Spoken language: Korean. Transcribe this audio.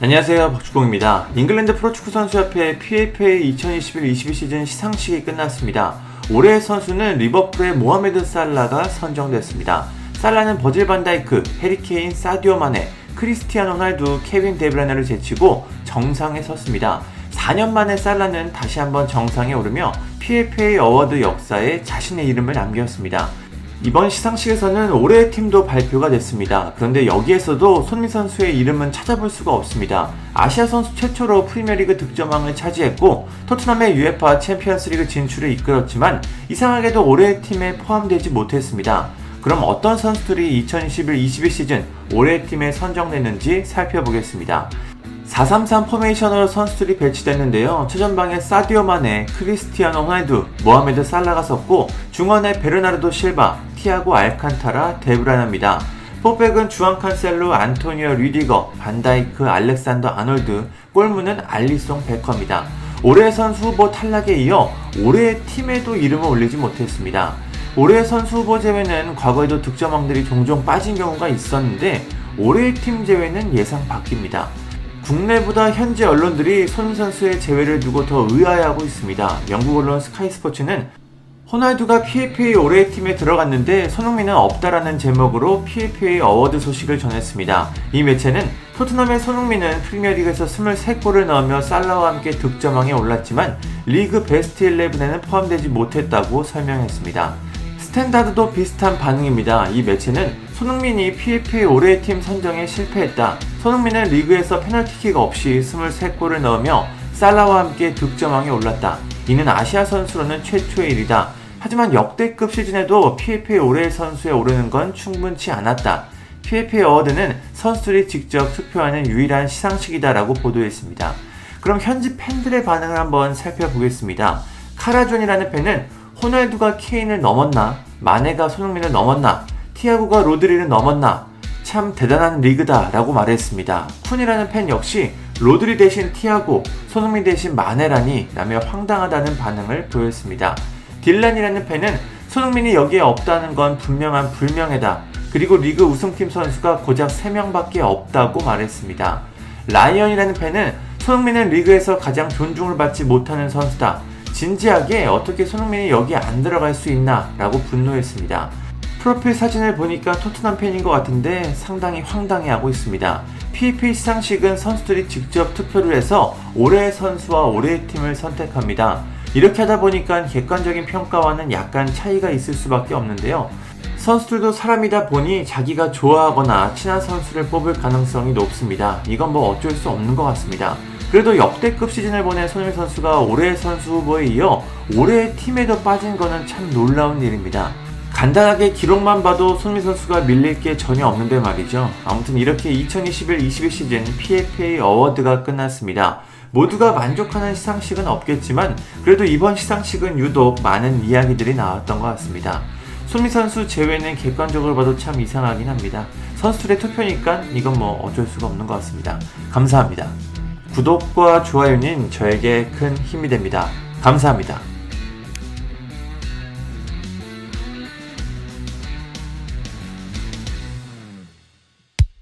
안녕하세요 박주공입니다. 잉글랜드 프로축구 선수협회 PFA 2021-22 시즌 시상식이 끝났습니다. 올해의 선수는 리버풀의 모하메드 살라가 선정됐습니다. 살라는 버질 반다이크, 해리 케인, 사디오 마네, 크리스티아노 호날두, 케빈 더브라위너를 제치고 정상에 섰습니다. 4년 만에 살라는 다시 한번 정상에 오르며 PFA 어워드 역사에 자신의 이름을 남겼습니다. 이번 시상식에서는 올해의 팀도 발표가 됐습니다. 그런데 여기에서도 손흥민 선수의 이름은 찾아볼 수가 없습니다. 아시아 선수 최초로 프리미어리그 득점왕을 차지했고 토트넘의 UEFA 챔피언스리그 진출을 이끌었지만 이상하게도 올해의 팀에 포함되지 못했습니다. 그럼 어떤 선수들이 2021-22 시즌 올해의 팀에 선정됐는지 살펴보겠습니다. 433 포메이션으로 선수들이 배치됐는데요. 최전방에 사디오 마네, 크리스티아노 호날두, 모하메드 살라가 섰고 중원에 베르나르도 실바, 티아고 알칸타라, 더브라위너입니다. 포백은 주앙 칸셀로, 안토니오 류디거, 반다이크, 알렉산더 아놀드, 골문은 알리송 베커입니다. 올해 선수 후보 탈락에 이어 올해의 팀에도 이름을 올리지 못했습니다. 올해 선수 후보 제외는 과거에도 득점왕들이 종종 빠진 경우가 있었는데 올해의 팀 제외는 예상 밖입니다. 국내보다 현지 언론들이 손 선수의 제외를 두고 더 의아해하고 있습니다. 영국 언론 스카이 스포츠는 호날두가 PFA 올해의 팀에 들어갔는데 손흥민은 없다라는 제목으로 PFA 어워드 소식을 전했습니다. 이 매체는 토트넘의 손흥민은 프리미어리그에서 23골을 넣으며 살라와 함께 득점왕에 올랐지만 리그 베스트 11에는 포함되지 못했다고 설명했습니다. 스탠다드도 비슷한 반응입니다. 이 매체는 손흥민이 PFA 올해의 팀 선정에 실패했다. 손흥민은 리그에서 페널티킥 없이 23골을 넣으며 살라와 함께 득점왕에 올랐다. 이는 아시아 선수로는 최초의 일이다. 하지만 역대급 시즌에도 PFA 올해의 선수에 오르는 건 충분치 않았다. PFA 어워드는 선수들이 직접 투표하는 유일한 시상식이다라고 보도했습니다. 그럼 현지 팬들의 반응을 한번 살펴보겠습니다. 카라존이라는 팬은 호날두가 케인을 넘었나? 마네가 손흥민을 넘었나? 티아고가 로드리를 넘었나? 참 대단한 리그다 라고 말했습니다. 쿤이라는 팬 역시 로드리 대신 티아고, 손흥민 대신 마네라니 라며 황당하다는 반응을 보였습니다. 딜란이라는 팬은 손흥민이 여기에 없다는 건 분명한 불명예다. 그리고 리그 우승팀 선수가 고작 3명밖에 없다고 말했습니다. 라이언이라는 팬은 손흥민은 리그에서 가장 존중을 받지 못하는 선수다. 진지하게 어떻게 손흥민이 여기 안 들어갈 수 있나 라고 분노했습니다. 프로필 사진을 보니까 토트넘 팬인 것 같은데 상당히 황당해하고 있습니다. PFA 시상식은 선수들이 직접 투표를 해서 올해의 선수와 올해의 팀을 선택합니다. 이렇게 하다 보니까 객관적인 평가와는 약간 차이가 있을 수밖에 없는데요. 선수들도 사람이다 보니 자기가 좋아하거나 친한 선수를 뽑을 가능성이 높습니다. 이건 뭐 어쩔 수 없는 것 같습니다. 그래도 역대급 시즌을 보낸 손흥민 선수가 올해의 선수 후보에 이어 올해의 팀에도 빠진 거는 참 놀라운 일입니다. 간단하게 기록만 봐도 손흥민 선수가 밀릴 게 전혀 없는데 말이죠. 아무튼 이렇게 2021-22 시즌 PFA 어워드가 끝났습니다. 모두가 만족하는 시상식은 없겠지만 그래도 이번 시상식은 유독 많은 이야기들이 나왔던 것 같습니다. 손흥민 선수 제외는 객관적으로 봐도 참 이상하긴 합니다. 선수들의 투표니까 이건 뭐 어쩔 수가 없는 것 같습니다. 감사합니다. 구독과 좋아요는 저에게 큰 힘이 됩니다. 감사합니다.